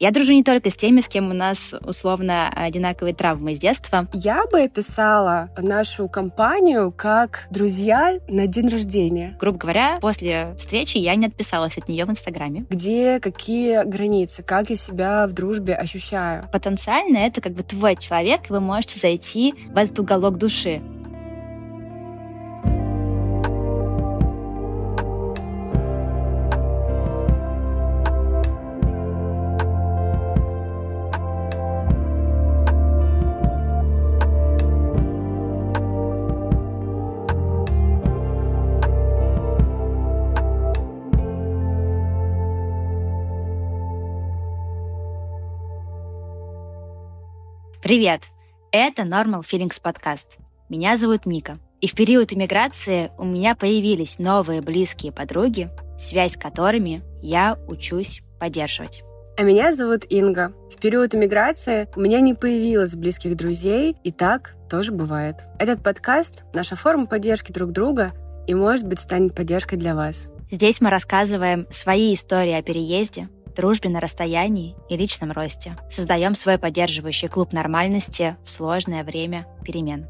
Я дружу не только с теми, с кем у нас условно одинаковые травмы с детства. Я бы описала нашу компанию как друзья на день рождения. Грубо говоря, после встречи я не отписалась от нее в Инстаграме. Где какие границы, как я себя в дружбе ощущаю. Потенциально это как бы твой человек, и вы можете зайти в этот уголок души. Привет! Это Normal Feelings подкаст. Меня зовут Ника. И в период иммиграции у меня появились новые близкие подруги, связь с которыми я учусь поддерживать. А меня зовут Инга. В период иммиграции у меня не появилось близких друзей, и так тоже бывает. Этот подкаст — наша форма поддержки друг друга и, может быть, станет поддержкой для вас. Здесь мы рассказываем свои истории о переезде, дружбе на расстоянии и личном росте. Создаем свой поддерживающий клуб нормальности в сложное время перемен.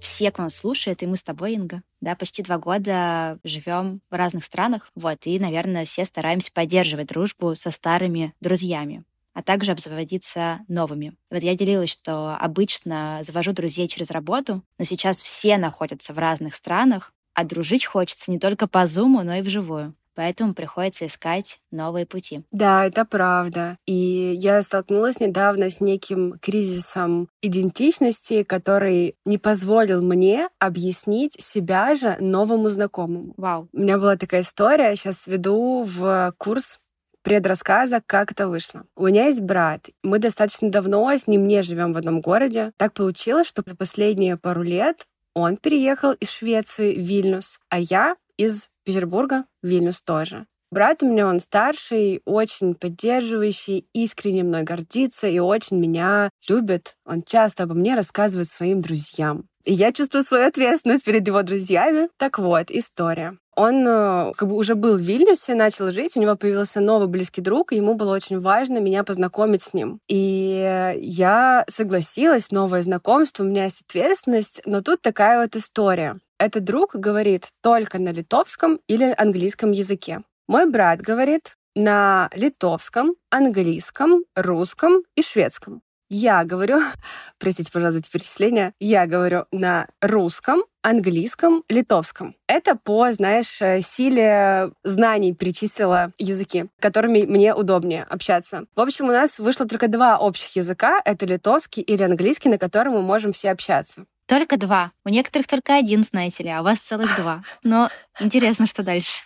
все, кто нас слушает, и мы с тобой, Инга, да, почти два года живем в разных странах, вот, и, наверное, все стараемся поддерживать дружбу со старыми друзьями а также обзаводиться новыми. Вот я делилась, что обычно завожу друзей через работу, но сейчас все находятся в разных странах, а дружить хочется не только по Зуму, но и вживую. Поэтому приходится искать новые пути. Да, это правда. И я столкнулась недавно с неким кризисом идентичности, который не позволил мне объяснить себя же новому знакомому. Вау. У меня была такая история, сейчас веду в курс предрассказа, как это вышло. У меня есть брат. Мы достаточно давно с ним не живем в одном городе. Так получилось, что за последние пару лет он переехал из Швеции в Вильнюс, а я из Петербурга в Вильнюс тоже. Брат у меня, он старший, очень поддерживающий, искренне мной гордится и очень меня любит. Он часто обо мне рассказывает своим друзьям. И я чувствую свою ответственность перед его друзьями. Так вот, история. Он э, как бы уже был в Вильнюсе, начал жить, у него появился новый близкий друг, и ему было очень важно меня познакомить с ним. И я согласилась, новое знакомство, у меня есть ответственность, но тут такая вот история. Этот друг говорит только на литовском или английском языке. Мой брат говорит на литовском, английском, русском и шведском. Я говорю, простите, пожалуйста, за перечисление, я говорю на русском, английском, литовском. Это по, знаешь, э, силе знаний перечислила языки, которыми мне удобнее общаться. В общем, у нас вышло только два общих языка. Это литовский или английский, на котором мы можем все общаться. Только два. У некоторых только один, знаете ли, а у вас целых два. Но интересно, что дальше.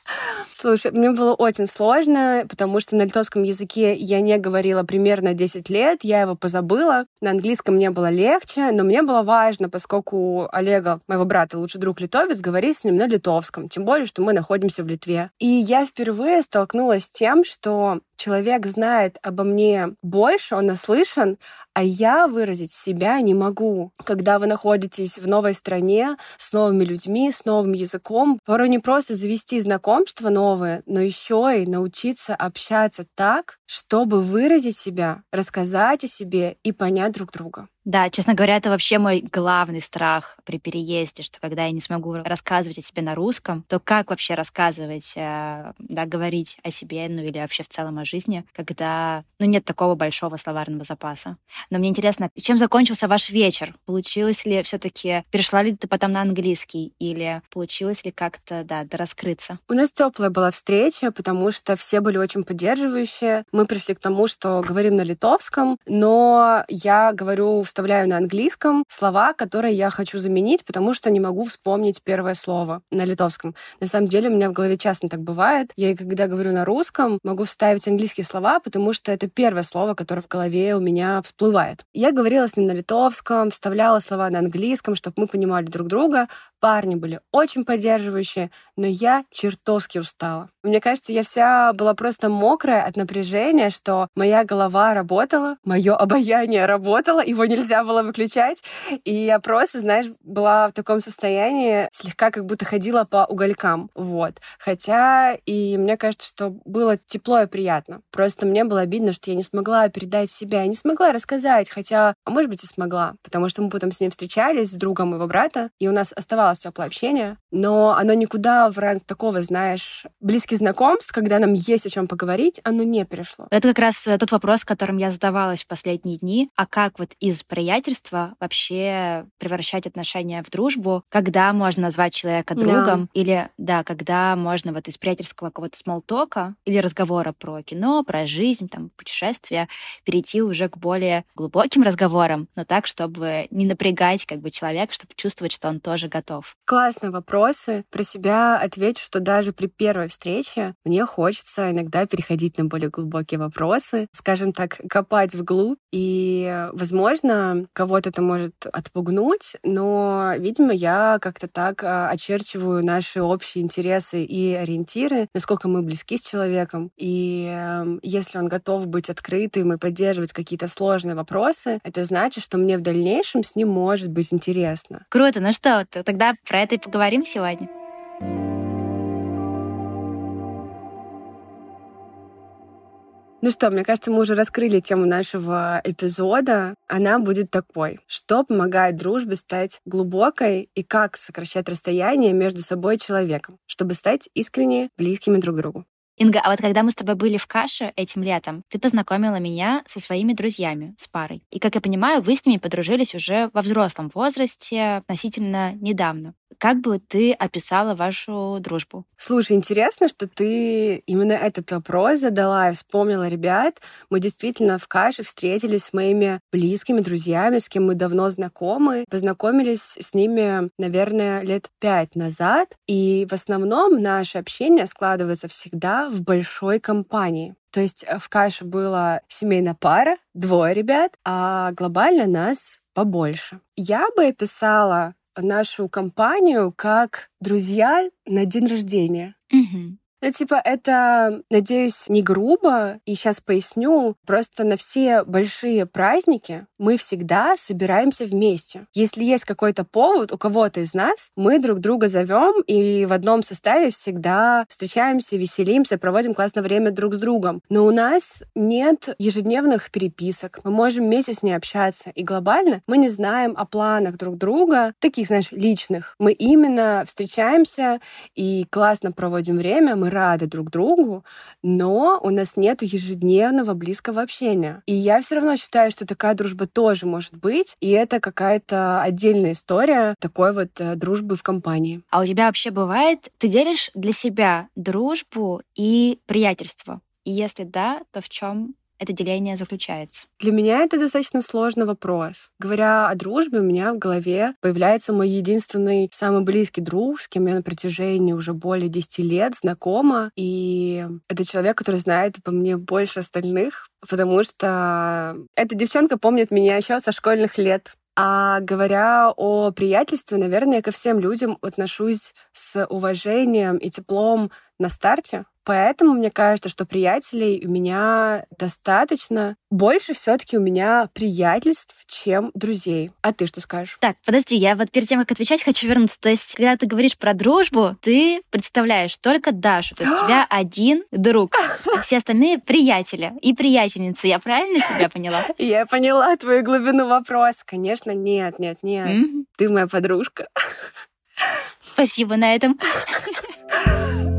Слушай, мне было очень сложно, потому что на литовском языке я не говорила примерно 10 лет, я его позабыла. На английском мне было легче, но мне было важно, поскольку Олега, моего брата, лучший друг литовец, говорить с ним на литовском, тем более, что мы находимся в Литве. И я впервые столкнулась с тем, что человек знает обо мне больше, он наслышан, а я выразить себя не могу. Когда вы находитесь в новой стране, с новыми людьми, с новым языком, порой не просто завести знакомства новые, но еще и научиться общаться так, чтобы выразить себя, рассказать о себе и понять друг друга. Да, честно говоря, это вообще мой главный страх при переезде, что когда я не смогу рассказывать о себе на русском, то как вообще рассказывать, э, да, говорить о себе, ну или вообще в целом о жизни, когда, ну, нет такого большого словарного запаса. Но мне интересно, чем закончился ваш вечер? Получилось ли все таки перешла ли ты потом на английский или получилось ли как-то, да, раскрыться? У нас теплая была встреча, потому что все были очень поддерживающие. Мы пришли к тому, что говорим на литовском, но я говорю в вставляю на английском слова, которые я хочу заменить, потому что не могу вспомнить первое слово на литовском. На самом деле у меня в голове часто так бывает. Я, когда говорю на русском, могу вставить английские слова, потому что это первое слово, которое в голове у меня всплывает. Я говорила с ним на литовском, вставляла слова на английском, чтобы мы понимали друг друга. Парни были очень поддерживающие, но я чертовски устала. Мне кажется, я вся была просто мокрая от напряжения, что моя голова работала, мое обаяние работало, его нельзя нельзя было выключать. И я просто, знаешь, была в таком состоянии, слегка как будто ходила по уголькам. Вот. Хотя, и мне кажется, что было тепло и приятно. Просто мне было обидно, что я не смогла передать себя, я не смогла рассказать, хотя, а может быть, и смогла, потому что мы потом с ним встречались, с другом его брата, и у нас оставалось теплое общение, но оно никуда в ранг такого, знаешь, близких знакомств, когда нам есть о чем поговорить, оно не перешло. Это как раз тот вопрос, которым я задавалась в последние дни. А как вот из приятельства вообще превращать отношения в дружбу? Когда можно назвать человека другом? Да. Или, да, когда можно вот из приятельского какого-то смолтока или разговора про кино, про жизнь, там, путешествия, перейти уже к более глубоким разговорам, но так, чтобы не напрягать как бы человека, чтобы чувствовать, что он тоже готов. Классные вопросы. Про себя отвечу, что даже при первой встрече мне хочется иногда переходить на более глубокие вопросы, скажем так, копать вглубь. И, возможно, кого-то это может отпугнуть, но, видимо, я как-то так а, очерчиваю наши общие интересы и ориентиры, насколько мы близки с человеком. И эм, если он готов быть открытым и поддерживать какие-то сложные вопросы, это значит, что мне в дальнейшем с ним может быть интересно. Круто. Ну что, тогда про это и поговорим сегодня. Ну что, мне кажется, мы уже раскрыли тему нашего эпизода. Она будет такой. Что помогает дружбе стать глубокой и как сокращать расстояние между собой и человеком, чтобы стать искренне близкими друг к другу? Инга, а вот когда мы с тобой были в Каше этим летом, ты познакомила меня со своими друзьями, с парой. И, как я понимаю, вы с ними подружились уже во взрослом возрасте, относительно недавно. Как бы ты описала вашу дружбу? Слушай, интересно, что ты именно этот вопрос задала и вспомнила ребят. Мы действительно в Каше встретились с моими близкими друзьями, с кем мы давно знакомы. Познакомились с ними, наверное, лет пять назад. И в основном наше общение складывается всегда в большой компании. То есть э, в Каше была семейная пара, двое ребят, а глобально нас побольше. Я бы описала нашу компанию как друзья на день рождения. Угу. Ну, типа, это, надеюсь, не грубо. И сейчас поясню. Просто на все большие праздники мы всегда собираемся вместе. Если есть какой-то повод у кого-то из нас, мы друг друга зовем и в одном составе всегда встречаемся, веселимся, проводим классное время друг с другом. Но у нас нет ежедневных переписок. Мы можем месяц не общаться. И глобально мы не знаем о планах друг друга, таких, знаешь, личных. Мы именно встречаемся и классно проводим время. Мы рады друг другу, но у нас нет ежедневного близкого общения. И я все равно считаю, что такая дружба тоже может быть, и это какая-то отдельная история такой вот э, дружбы в компании. А у тебя вообще бывает, ты делишь для себя дружбу и приятельство? И если да, то в чем это деление заключается? Для меня это достаточно сложный вопрос. Говоря о дружбе, у меня в голове появляется мой единственный, самый близкий друг, с кем я на протяжении уже более 10 лет знакома. И это человек, который знает по мне больше остальных, потому что эта девчонка помнит меня еще со школьных лет. А говоря о приятельстве, наверное, я ко всем людям отношусь с уважением и теплом на старте, Поэтому мне кажется, что приятелей у меня достаточно. Больше все-таки у меня приятельств, чем друзей. А ты что скажешь? Так, подожди, я вот перед тем, как отвечать, хочу вернуться. То есть, когда ты говоришь про дружбу, ты представляешь только Дашу. То есть, у тебя один друг, а все остальные приятели и приятельницы. Я правильно тебя поняла? Я поняла твою глубину вопроса. Конечно, нет, нет, нет. Ты моя подружка. Спасибо на этом.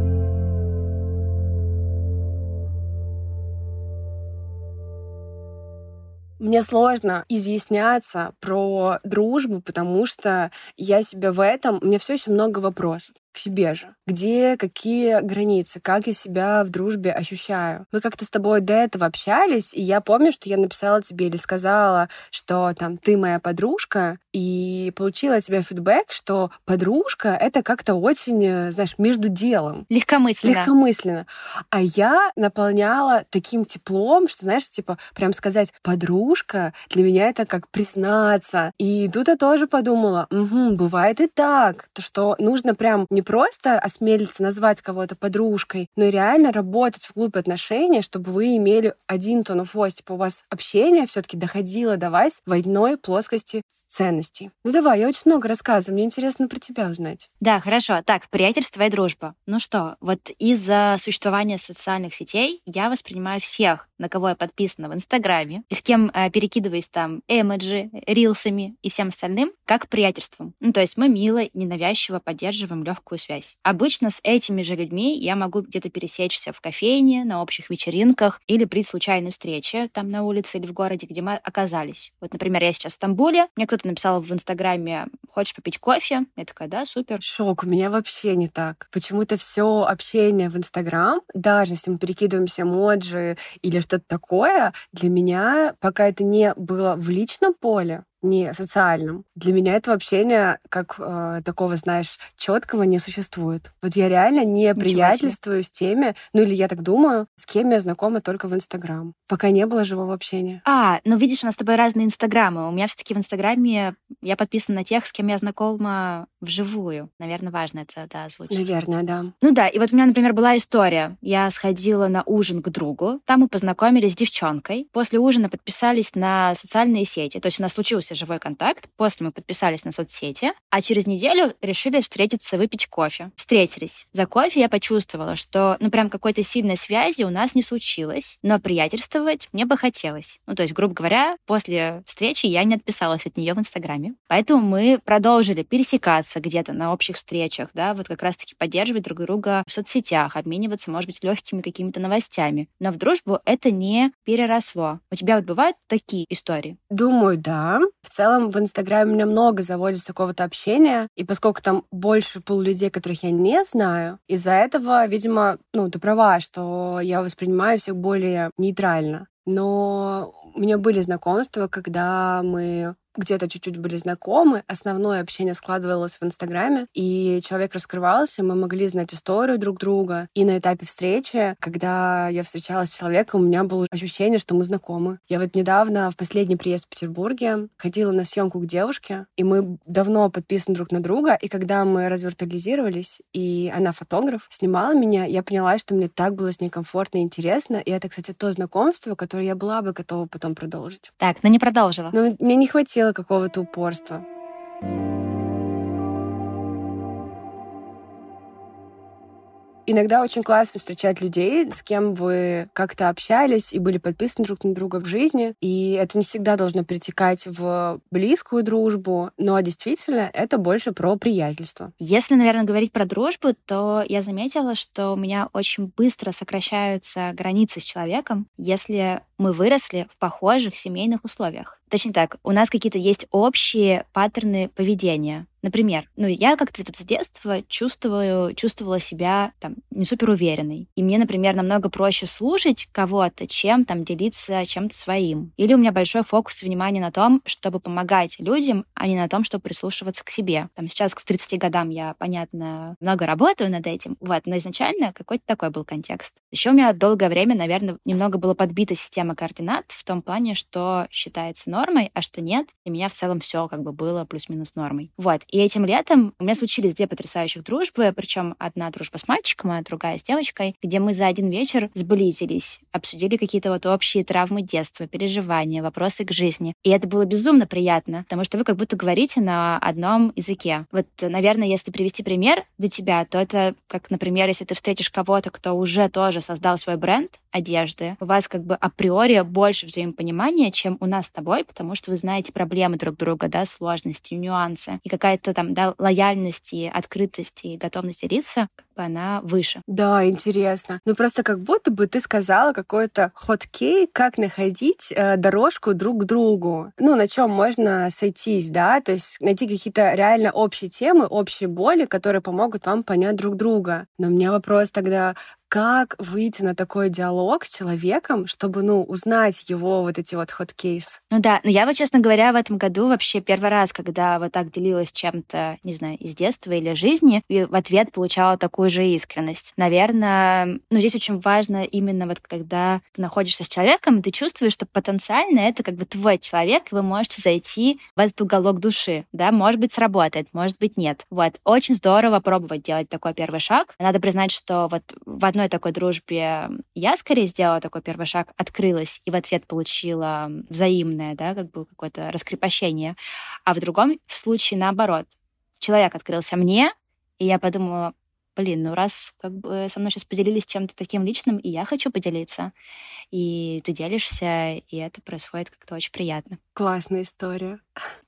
Мне сложно изъясняться про дружбу, потому что я себя в этом... У меня все еще много вопросов к себе же. Где какие границы, как я себя в дружбе ощущаю. Мы как-то с тобой до этого общались, и я помню, что я написала тебе или сказала, что там ты моя подружка, и получила от тебя фидбэк, что подружка — это как-то очень, знаешь, между делом. Легкомысленно. Легкомысленно. А я наполняла таким теплом, что, знаешь, типа, прям сказать «подружка» для меня это как признаться. И тут я тоже подумала, угу, бывает и так, то что нужно прям не просто осмелиться назвать кого-то подружкой, но и реально работать вглубь отношений, чтобы вы имели один тон of voice, типа у вас общение все таки доходило до вас в одной плоскости ценностей. Ну давай, я очень много рассказываю, мне интересно про тебя узнать. Да, хорошо. Так, приятельство и дружба. Ну что, вот из-за существования социальных сетей я воспринимаю всех, на кого я подписана в Инстаграме, и с кем э, перекидываюсь там эмоджи, рилсами и всем остальным, как приятельством. Ну, то есть мы мило, ненавязчиво поддерживаем легкую связь. Обычно с этими же людьми я могу где-то пересечься в кофейне, на общих вечеринках или при случайной встрече там на улице или в городе, где мы оказались. Вот, например, я сейчас в Стамбуле, мне кто-то написал в Инстаграме, хочешь попить кофе? Я такая, да, супер. Шок, у меня вообще не так. Почему-то все общение в Инстаграм, даже если мы перекидываемся эмоджи или что-то такое, для меня, пока это не было в личном поле, не социальном. Для меня этого общения как э, такого, знаешь, четкого не существует. Вот я реально не Ничего приятельствую себе. с теми, ну или я так думаю, с кем я знакома только в Инстаграм. Пока не было живого общения. А, ну видишь, у нас с тобой разные Инстаграмы. У меня все таки в Инстаграме я подписана на тех, с кем я знакома вживую. Наверное, важно это да, озвучить. Наверное, да. Ну да, и вот у меня, например, была история. Я сходила на ужин к другу, там мы познакомились с девчонкой. После ужина подписались на социальные сети. То есть у нас случился живой контакт. После мы подписались на соцсети, а через неделю решили встретиться, выпить кофе. Встретились. За кофе я почувствовала, что, ну, прям какой-то сильной связи у нас не случилось, но приятельствовать мне бы хотелось. Ну, то есть, грубо говоря, после встречи я не отписалась от нее в Инстаграме. Поэтому мы продолжили пересекаться где-то на общих встречах, да, вот как раз-таки поддерживать друг друга в соцсетях, обмениваться, может быть, легкими какими-то новостями. Но в дружбу это не переросло. У тебя вот бывают такие истории? Думаю, да. В целом в Инстаграме у меня много заводится какого-то общения, и поскольку там больше пол людей, которых я не знаю, из-за этого, видимо, ну, ты права, что я воспринимаю всех более нейтрально. Но у меня были знакомства, когда мы где-то чуть-чуть были знакомы, основное общение складывалось в Инстаграме, и человек раскрывался, мы могли знать историю друг друга. И на этапе встречи, когда я встречалась с человеком, у меня было ощущение, что мы знакомы. Я вот недавно, в последний приезд в Петербурге, ходила на съемку к девушке, и мы давно подписаны друг на друга, и когда мы развиртуализировались, и она фотограф, снимала меня, я поняла, что мне так было с ней комфортно и интересно, и это, кстати, то знакомство, которое я была бы готова потом продолжить. Так, но не продолжила. Но мне не хватило хватило какого-то упорства. Иногда очень классно встречать людей, с кем вы как-то общались и были подписаны друг на друга в жизни. И это не всегда должно перетекать в близкую дружбу, но действительно это больше про приятельство. Если, наверное, говорить про дружбу, то я заметила, что у меня очень быстро сокращаются границы с человеком, если мы выросли в похожих семейных условиях. Точнее так, у нас какие-то есть общие паттерны поведения. Например, ну, я как-то с детства чувствую, чувствовала себя там не супер уверенной. И мне, например, намного проще слушать кого-то, чем там делиться чем-то своим. Или у меня большой фокус внимания на том, чтобы помогать людям, а не на том, чтобы прислушиваться к себе. Там сейчас к 30 годам я, понятно, много работаю над этим, вот, но изначально какой-то такой был контекст. Еще у меня долгое время, наверное, немного была подбита система координат в том плане, что считается нормой, а что нет. И меня в целом все как бы было плюс-минус нормой. Вот. И этим летом у меня случились две потрясающих дружбы, причем одна дружба с мальчиком, а другая с девочкой, где мы за один вечер сблизились, обсудили какие-то вот общие травмы детства, переживания, вопросы к жизни. И это было безумно приятно, потому что вы как будто говорите на одном языке. Вот, наверное, если привести пример для тебя, то это как, например, если ты встретишь кого-то, кто уже тоже создал свой бренд одежды, у вас как бы априори больше взаимопонимания, чем у нас с тобой, потому что вы знаете проблемы друг друга, да, сложности, нюансы. И какая какая-то там да, лояльности, открытости, готовности делиться, как бы она выше. Да, интересно. Ну просто как будто бы ты сказала какой-то ход-кей, как находить э, дорожку друг к другу. Ну, на чем можно сойтись, да, то есть найти какие-то реально общие темы, общие боли, которые помогут вам понять друг друга. Но у меня вопрос тогда, Как выйти на такой диалог с человеком, чтобы, ну, узнать его вот эти вот ход-кейс? Ну да, но я вот, честно говоря, в этом году вообще первый раз, когда вот так делилась чем-то, не знаю, из детства или жизни, и в ответ получала такую же искренность. Наверное, ну здесь очень важно именно вот когда ты находишься с человеком, ты чувствуешь, что потенциально это как бы твой человек, и вы можете зайти в этот уголок души, да, может быть, сработает, может быть, нет. Вот, очень здорово пробовать делать такой первый шаг. Надо признать, что вот в одной такой дружбе я скорее сделала такой первый шаг, открылась и в ответ получила взаимное, да, как бы какое-то раскрепощение. А в другом в случае наоборот. Человек открылся мне, и я подумала, блин, ну раз как бы со мной сейчас поделились чем-то таким личным, и я хочу поделиться, и ты делишься, и это происходит как-то очень приятно. Классная история.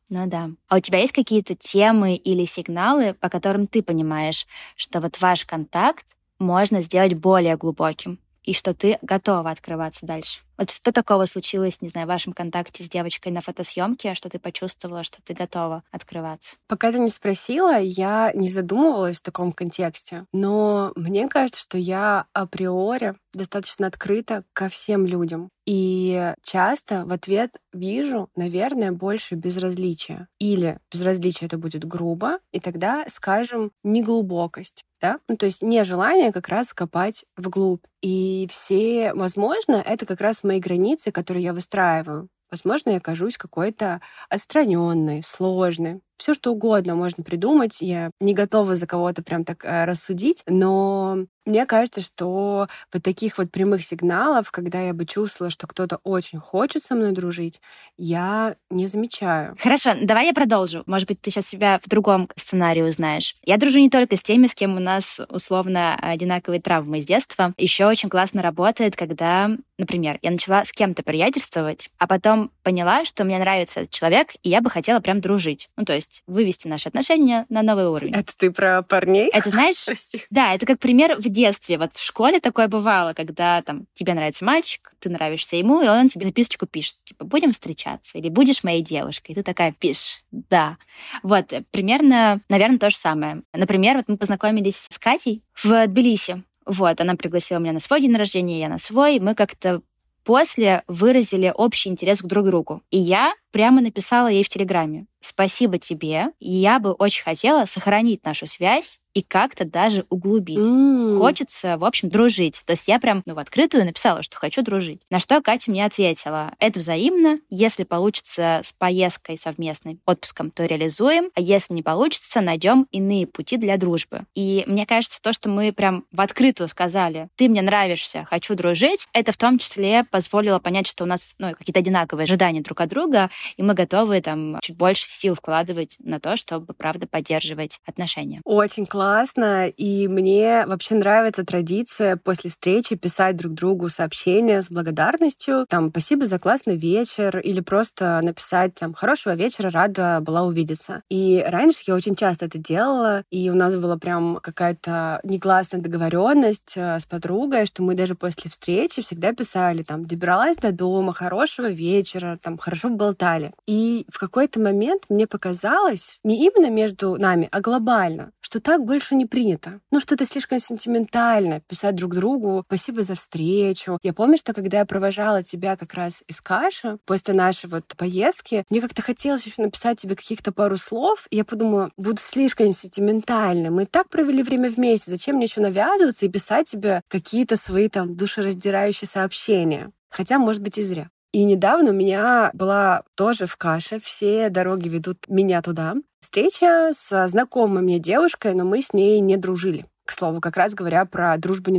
Ну да. А у тебя есть какие-то темы или сигналы, по которым ты понимаешь, что вот ваш контакт можно сделать более глубоким, и что ты готова открываться дальше? Вот что такого случилось, не знаю, в вашем контакте с девочкой на фотосъемке, что ты почувствовала, что ты готова открываться? Пока ты не спросила, я не задумывалась в таком контексте. Но мне кажется, что я априори достаточно открыта ко всем людям. И часто в ответ вижу, наверное, больше безразличия. Или безразличие это будет грубо, и тогда скажем неглубокость да? Ну, то есть нежелание как раз копать вглубь. И все, возможно, это как раз мои границы, которые я выстраиваю. Возможно, я кажусь какой-то отстраненной, сложной все что угодно можно придумать. Я не готова за кого-то прям так э, рассудить, но мне кажется, что вот таких вот прямых сигналов, когда я бы чувствовала, что кто-то очень хочет со мной дружить, я не замечаю. Хорошо, давай я продолжу. Может быть, ты сейчас себя в другом сценарии узнаешь. Я дружу не только с теми, с кем у нас условно одинаковые травмы из детства. Еще очень классно работает, когда, например, я начала с кем-то приятельствовать, а потом поняла, что мне нравится этот человек, и я бы хотела прям дружить. Ну, то есть есть вывести наши отношения на новый уровень. Это ты про парней? Это знаешь? Прости. Да, это как пример в детстве. Вот в школе такое бывало, когда там тебе нравится мальчик, ты нравишься ему, и он тебе записочку пишет, типа, будем встречаться, или будешь моей девушкой. И ты такая пишешь, да. Вот, примерно, наверное, то же самое. Например, вот мы познакомились с Катей в Тбилиси. Вот, она пригласила меня на свой день рождения, я на свой. Мы как-то после выразили общий интерес к друг другу. И я прямо написала ей в Телеграме. Спасибо тебе. Я бы очень хотела сохранить нашу связь и как-то даже углубить. Mm. Хочется, в общем, дружить. То есть я прям ну, в открытую написала, что хочу дружить. На что Катя мне ответила, это взаимно. Если получится с поездкой совместной, отпуском, то реализуем. А если не получится, найдем иные пути для дружбы. И мне кажется, то, что мы прям в открытую сказали, ты мне нравишься, хочу дружить, это в том числе позволило понять, что у нас ну, какие-то одинаковые ожидания друг от друга, и мы готовы там чуть больше сил вкладывать на то, чтобы, правда, поддерживать отношения. Очень классно, и мне вообще нравится традиция после встречи писать друг другу сообщения с благодарностью, там, спасибо за классный вечер, или просто написать, там, хорошего вечера, рада была увидеться. И раньше я очень часто это делала, и у нас была прям какая-то негласная договоренность э, с подругой, что мы даже после встречи всегда писали, там, добиралась до дома, хорошего вечера, там, хорошо болтали, далее. И в какой-то момент мне показалось, не именно между нами, а глобально, что так больше не принято. Ну, что это слишком сентиментально, писать друг другу «спасибо за встречу». Я помню, что когда я провожала тебя как раз из Каши, после нашей вот поездки, мне как-то хотелось еще написать тебе каких-то пару слов, и я подумала, буду слишком сентиментальной. Мы так провели время вместе, зачем мне еще навязываться и писать тебе какие-то свои там душераздирающие сообщения? Хотя, может быть, и зря. И недавно у меня была тоже в каше, все дороги ведут меня туда. Встреча с знакомой мне девушкой, но мы с ней не дружили к слову, как раз говоря про дружбу.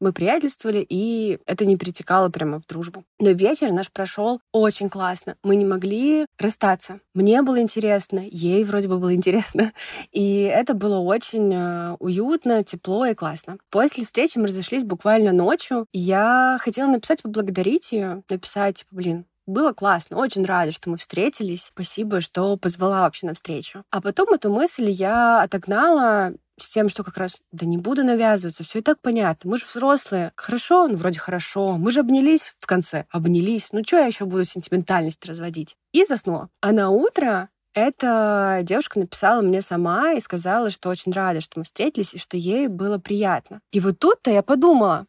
Мы приятельствовали, и это не перетекало прямо в дружбу. Но вечер наш прошел очень классно. Мы не могли расстаться. Мне было интересно, ей вроде бы было интересно. И это было очень э, уютно, тепло и классно. После встречи мы разошлись буквально ночью. Я хотела написать, поблагодарить ее, написать, типа, блин, было классно, очень рада, что мы встретились. Спасибо, что позвала вообще на встречу. А потом эту мысль я отогнала с тем, что как раз, да не буду навязываться, все и так понятно. Мы же взрослые. Хорошо, ну вроде хорошо. Мы же обнялись в конце. Обнялись. Ну что я еще буду сентиментальность разводить? И заснула. А на утро эта девушка написала мне сама и сказала, что очень рада, что мы встретились, и что ей было приятно. И вот тут-то я подумала,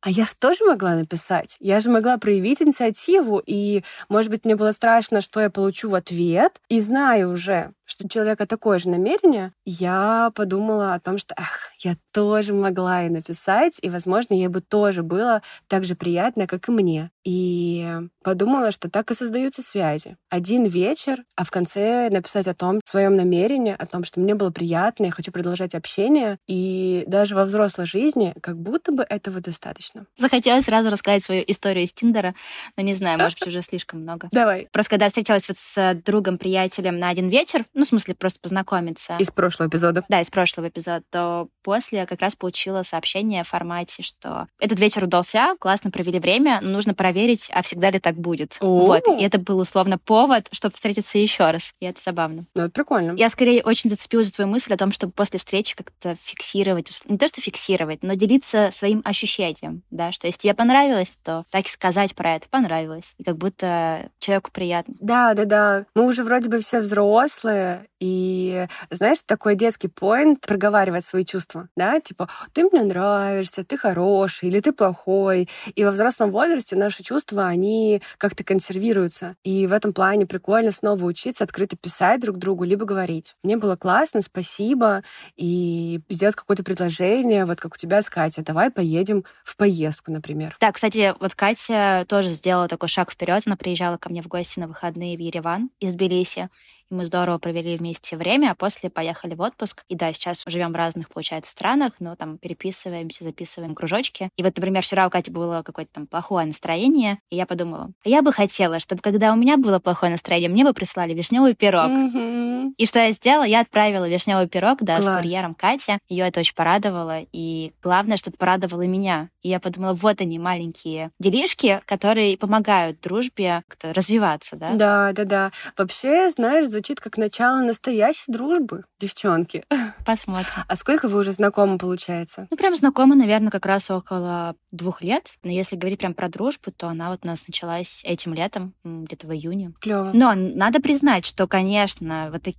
а я же тоже могла написать. Я же могла проявить инициативу, и, может быть, мне было страшно, что я получу в ответ. И знаю уже, что у человека такое же намерение, я подумала о том, что эх, я тоже могла и написать, и, возможно, ей бы тоже было так же приятно, как и мне. И подумала, что так и создаются связи. Один вечер, а в конце написать о том, своем намерении, о том, что мне было приятно, я хочу продолжать общение. И даже во взрослой жизни как будто бы этого достаточно. Захотелось сразу рассказать свою историю из Тиндера, но не знаю, может быть, уже слишком много. Давай. Просто когда встречалась вот с другом-приятелем на один вечер, ну, в смысле, просто познакомиться. Из прошлого эпизода. Да, из прошлого эпизода. То после как раз получила сообщение в формате, что этот вечер удался, классно провели время, но нужно проверить, а всегда ли так будет. О-о-о. Вот. И это был условно повод, чтобы встретиться еще раз. И это забавно. Ну, это прикольно. Я скорее очень зацепилась за твою мысль о том, чтобы после встречи как-то фиксировать, не то что фиксировать, но делиться своим ощущением, да, что если тебе понравилось, то так и сказать про это понравилось. И как будто человеку приятно. Да, да, да. Мы уже вроде бы все взрослые, и, знаешь, такой детский поинт проговаривать свои чувства, да, типа, ты мне нравишься, ты хороший или ты плохой. И во взрослом возрасте наши чувства, они как-то консервируются. И в этом плане прикольно снова учиться открыто писать друг другу, либо говорить. Мне было классно, спасибо, и сделать какое-то предложение, вот как у тебя с Катей, давай поедем в поездку, например. Да, кстати, вот Катя тоже сделала такой шаг вперед. Она приезжала ко мне в гости на выходные в Ереван из Тбилиси и мы здорово провели вместе время, а после поехали в отпуск. И да, сейчас живем в разных, получается, странах, но там переписываемся, записываем кружочки. И вот, например, вчера у Кати было какое-то там плохое настроение, и я подумала, «А я бы хотела, чтобы когда у меня было плохое настроение, мне бы прислали вишневый пирог. Mm-hmm. И что я сделала? Я отправила вишневый пирог, да, Класс. с курьером Катя. Ее это очень порадовало. И главное, что это порадовало меня. И я подумала, вот они, маленькие делишки, которые помогают дружбе развиваться, да? Да, да, да. Вообще, знаешь, звучит как начало настоящей дружбы, девчонки. Посмотрим. А сколько вы уже знакомы, получается? Ну, прям знакомы, наверное, как раз около двух лет. Но если говорить прям про дружбу, то она вот у нас началась этим летом, где-то в июне. Клево. Но надо признать, что, конечно, вот такие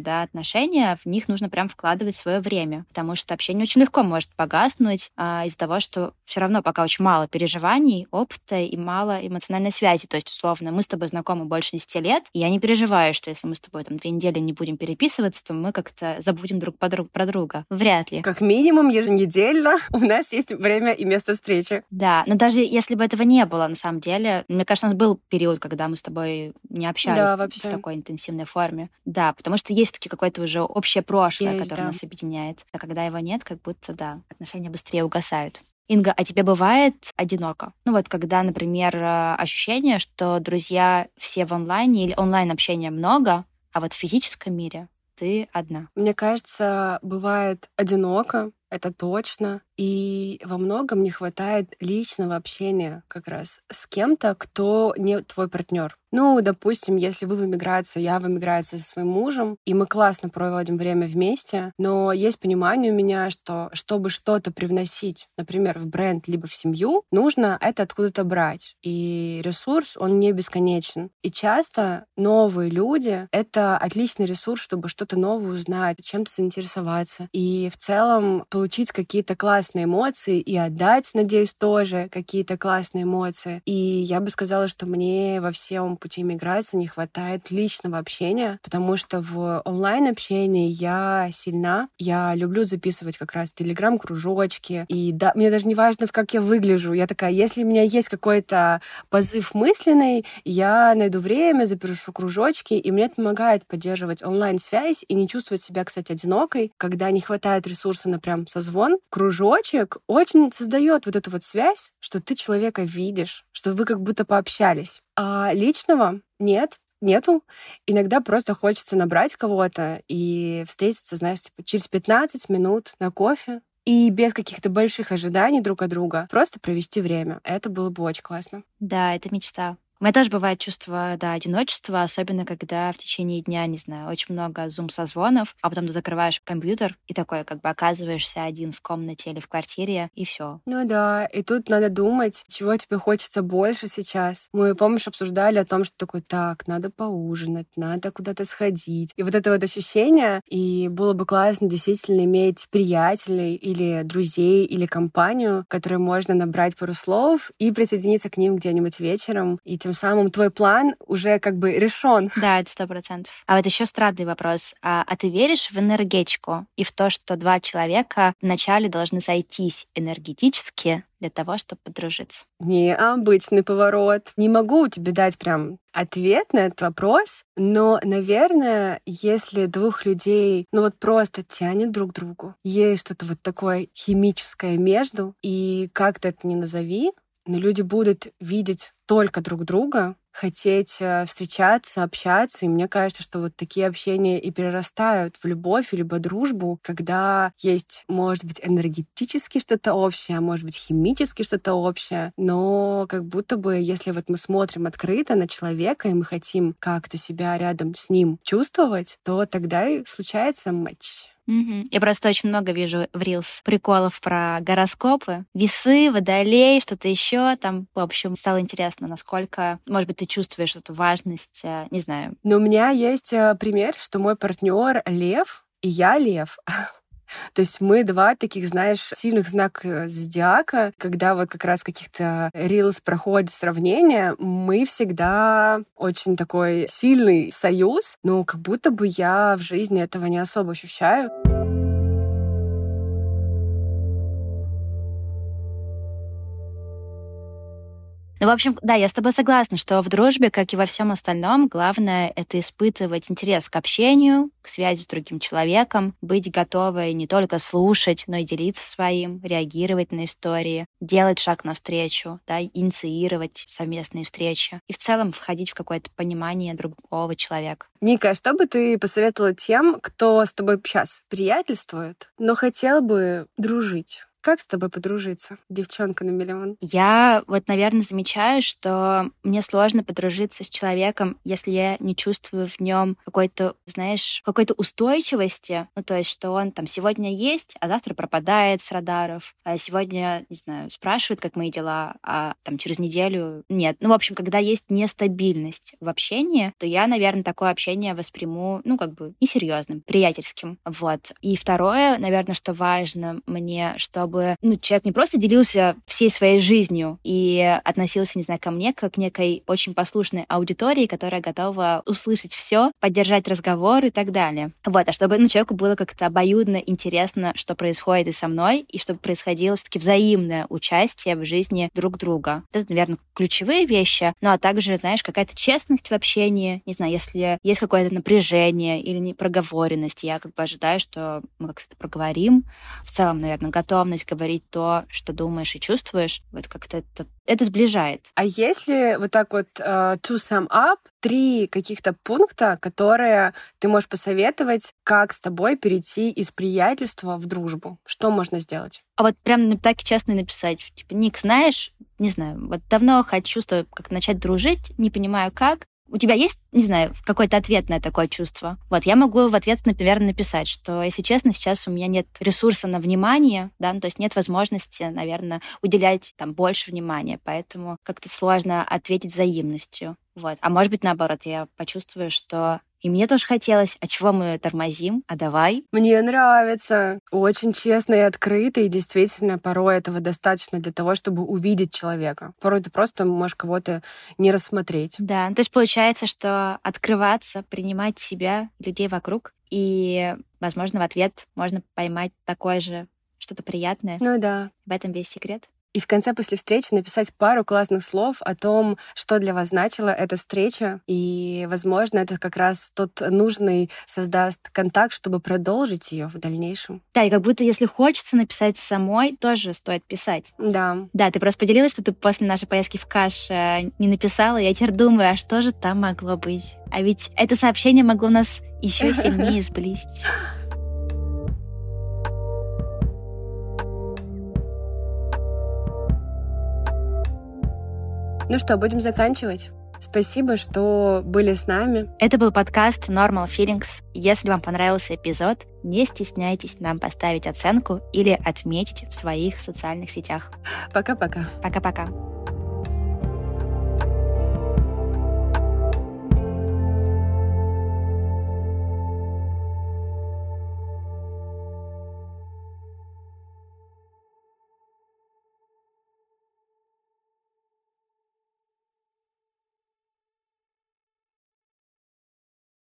да, отношения, в них нужно прям вкладывать свое время, потому что общение очень легко может погаснуть а, из-за того, что все равно пока очень мало переживаний, опыта и мало эмоциональной связи. То есть, условно, мы с тобой знакомы больше 10 лет, и я не переживаю, что если мы с тобой там две недели не будем переписываться, то мы как-то забудем друг про друга. Вряд ли. Как минимум еженедельно у нас есть время и место встречи. Да, но даже если бы этого не было, на самом деле, мне кажется, у нас был период, когда мы с тобой не общались Да, в вообще. такой интенсивной форме. Да, потому что есть таки какое-то уже общее прошлое, Есть, которое да. нас объединяет. А когда его нет, как будто, да, отношения быстрее угасают. Инга, а тебе бывает одиноко? Ну вот, когда, например, э, ощущение, что друзья все в онлайне или онлайн-общения много, а вот в физическом мире ты одна. Мне кажется, бывает одиноко, это точно. И во многом не хватает личного общения как раз с кем-то, кто не твой партнер. Ну, допустим, если вы в эмиграции, я в эмиграции со своим мужем, и мы классно проводим время вместе, но есть понимание у меня, что чтобы что-то привносить, например, в бренд либо в семью, нужно это откуда-то брать. И ресурс, он не бесконечен. И часто новые люди — это отличный ресурс, чтобы что-то новое узнать, чем-то заинтересоваться. И в целом получить какие-то классные эмоции и отдать, надеюсь, тоже какие-то классные эмоции. И я бы сказала, что мне во всем пути миграции не хватает личного общения, потому что в онлайн-общении я сильна. Я люблю записывать как раз телеграм-кружочки. И да, мне даже не важно, как я выгляжу. Я такая, если у меня есть какой-то позыв мысленный, я найду время, запишу кружочки, и мне это помогает поддерживать онлайн-связь и не чувствовать себя, кстати, одинокой, когда не хватает ресурса на прям созвон. Кружочек очень создает вот эту вот связь, что ты человека видишь, что вы как будто пообщались. А личного нет, нету. Иногда просто хочется набрать кого-то и встретиться, знаешь, типа через 15 минут на кофе, и без каких-то больших ожиданий друг от друга просто провести время. Это было бы очень классно. Да, это мечта. У меня тоже бывает чувство, да, одиночества, особенно когда в течение дня, не знаю, очень много зум-созвонов, а потом ты закрываешь компьютер и такой как бы оказываешься один в комнате или в квартире, и все. Ну да, и тут надо думать, чего тебе хочется больше сейчас. Мы, помнишь, обсуждали о том, что такой, так, надо поужинать, надо куда-то сходить. И вот это вот ощущение, и было бы классно действительно иметь приятелей или друзей или компанию, которые можно набрать пару слов и присоединиться к ним где-нибудь вечером и тем самым твой план уже как бы решен. Да, это сто процентов. А вот еще странный вопрос. А, а ты веришь в энергетику и в то, что два человека вначале должны сойтись энергетически для того, чтобы подружиться? Необычный поворот. Не могу тебе дать прям ответ на этот вопрос, но, наверное, если двух людей, ну вот просто тянет друг к другу, есть что-то вот такое химическое между, и как то это не назови, но люди будут видеть только друг друга, хотеть э, встречаться, общаться. И мне кажется, что вот такие общения и перерастают в любовь, либо дружбу, когда есть, может быть, энергетически что-то общее, а может быть, химически что-то общее. Но как будто бы, если вот мы смотрим открыто на человека, и мы хотим как-то себя рядом с ним чувствовать, то тогда и случается матч. Угу. Я просто очень много вижу в Reels приколов про гороскопы. Весы, водолей, что-то еще. Там, в общем, стало интересно, насколько, может быть, ты чувствуешь эту важность, э, не знаю. Но у меня есть э, пример, что мой партнер Лев, и я Лев. То есть мы два таких, знаешь, сильных знака зодиака, когда вот как раз в каких-то рилс проходит сравнение, мы всегда очень такой сильный союз, но как будто бы я в жизни этого не особо ощущаю. Ну, в общем, да, я с тобой согласна, что в дружбе, как и во всем остальном, главное — это испытывать интерес к общению, к связи с другим человеком, быть готовой не только слушать, но и делиться своим, реагировать на истории, делать шаг навстречу, да, инициировать совместные встречи и в целом входить в какое-то понимание другого человека. Ника, что бы ты посоветовала тем, кто с тобой сейчас приятельствует, но хотел бы дружить? Как с тобой подружиться, девчонка на миллион? Я вот, наверное, замечаю, что мне сложно подружиться с человеком, если я не чувствую в нем какой-то, знаешь, какой-то устойчивости. Ну, то есть, что он там сегодня есть, а завтра пропадает с радаров. А сегодня, не знаю, спрашивает, как мои дела, а там через неделю нет. Ну, в общем, когда есть нестабильность в общении, то я, наверное, такое общение восприму, ну, как бы несерьезным, приятельским. Вот. И второе, наверное, что важно мне, чтобы чтобы ну, человек не просто делился всей своей жизнью и относился, не знаю, ко мне как к некой очень послушной аудитории, которая готова услышать все, поддержать разговор и так далее. Вот, а чтобы ну, человеку было как-то обоюдно интересно, что происходит и со мной, и чтобы происходило все-таки взаимное участие в жизни друг друга. Это, наверное, ключевые вещи, ну а также, знаешь, какая-то честность в общении, не знаю, если есть какое-то напряжение или непроговоренность, я как бы ожидаю, что мы как-то это проговорим. В целом, наверное, готовность говорить то, что думаешь и чувствуешь, вот как-то это, это сближает. А если вот так вот uh, to sum up, три каких-то пункта, которые ты можешь посоветовать, как с тобой перейти из приятельства в дружбу? Что можно сделать? А вот прям так честно написать, типа, Ник, знаешь, не знаю, вот давно хочу с тобой как начать дружить, не понимаю как, у тебя есть, не знаю, какой-то ответ на такое чувство? Вот, я могу в ответ, например, написать, что, если честно, сейчас у меня нет ресурса на внимание, да, ну, то есть нет возможности, наверное, уделять там больше внимания, поэтому как-то сложно ответить взаимностью. Вот. А может быть, наоборот, я почувствую, что и мне тоже хотелось, а чего мы тормозим? А давай. Мне нравится. Очень честно и открыто, и действительно порой этого достаточно для того, чтобы увидеть человека. Порой ты просто можешь кого-то не рассмотреть. Да, то есть получается, что открываться, принимать себя, людей вокруг, и, возможно, в ответ можно поймать такое же что-то приятное. Ну да. В этом весь секрет и в конце после встречи написать пару классных слов о том, что для вас значила эта встреча. И, возможно, это как раз тот нужный создаст контакт, чтобы продолжить ее в дальнейшем. Да, и как будто если хочется написать самой, тоже стоит писать. Да. Да, ты просто поделилась, что ты после нашей поездки в Каш не написала. Я теперь думаю, а что же там могло быть? А ведь это сообщение могло нас еще сильнее сблизить. Ну что, будем заканчивать? Спасибо, что были с нами. Это был подкаст Normal Feelings. Если вам понравился эпизод, не стесняйтесь нам поставить оценку или отметить в своих социальных сетях. Пока-пока. Пока-пока.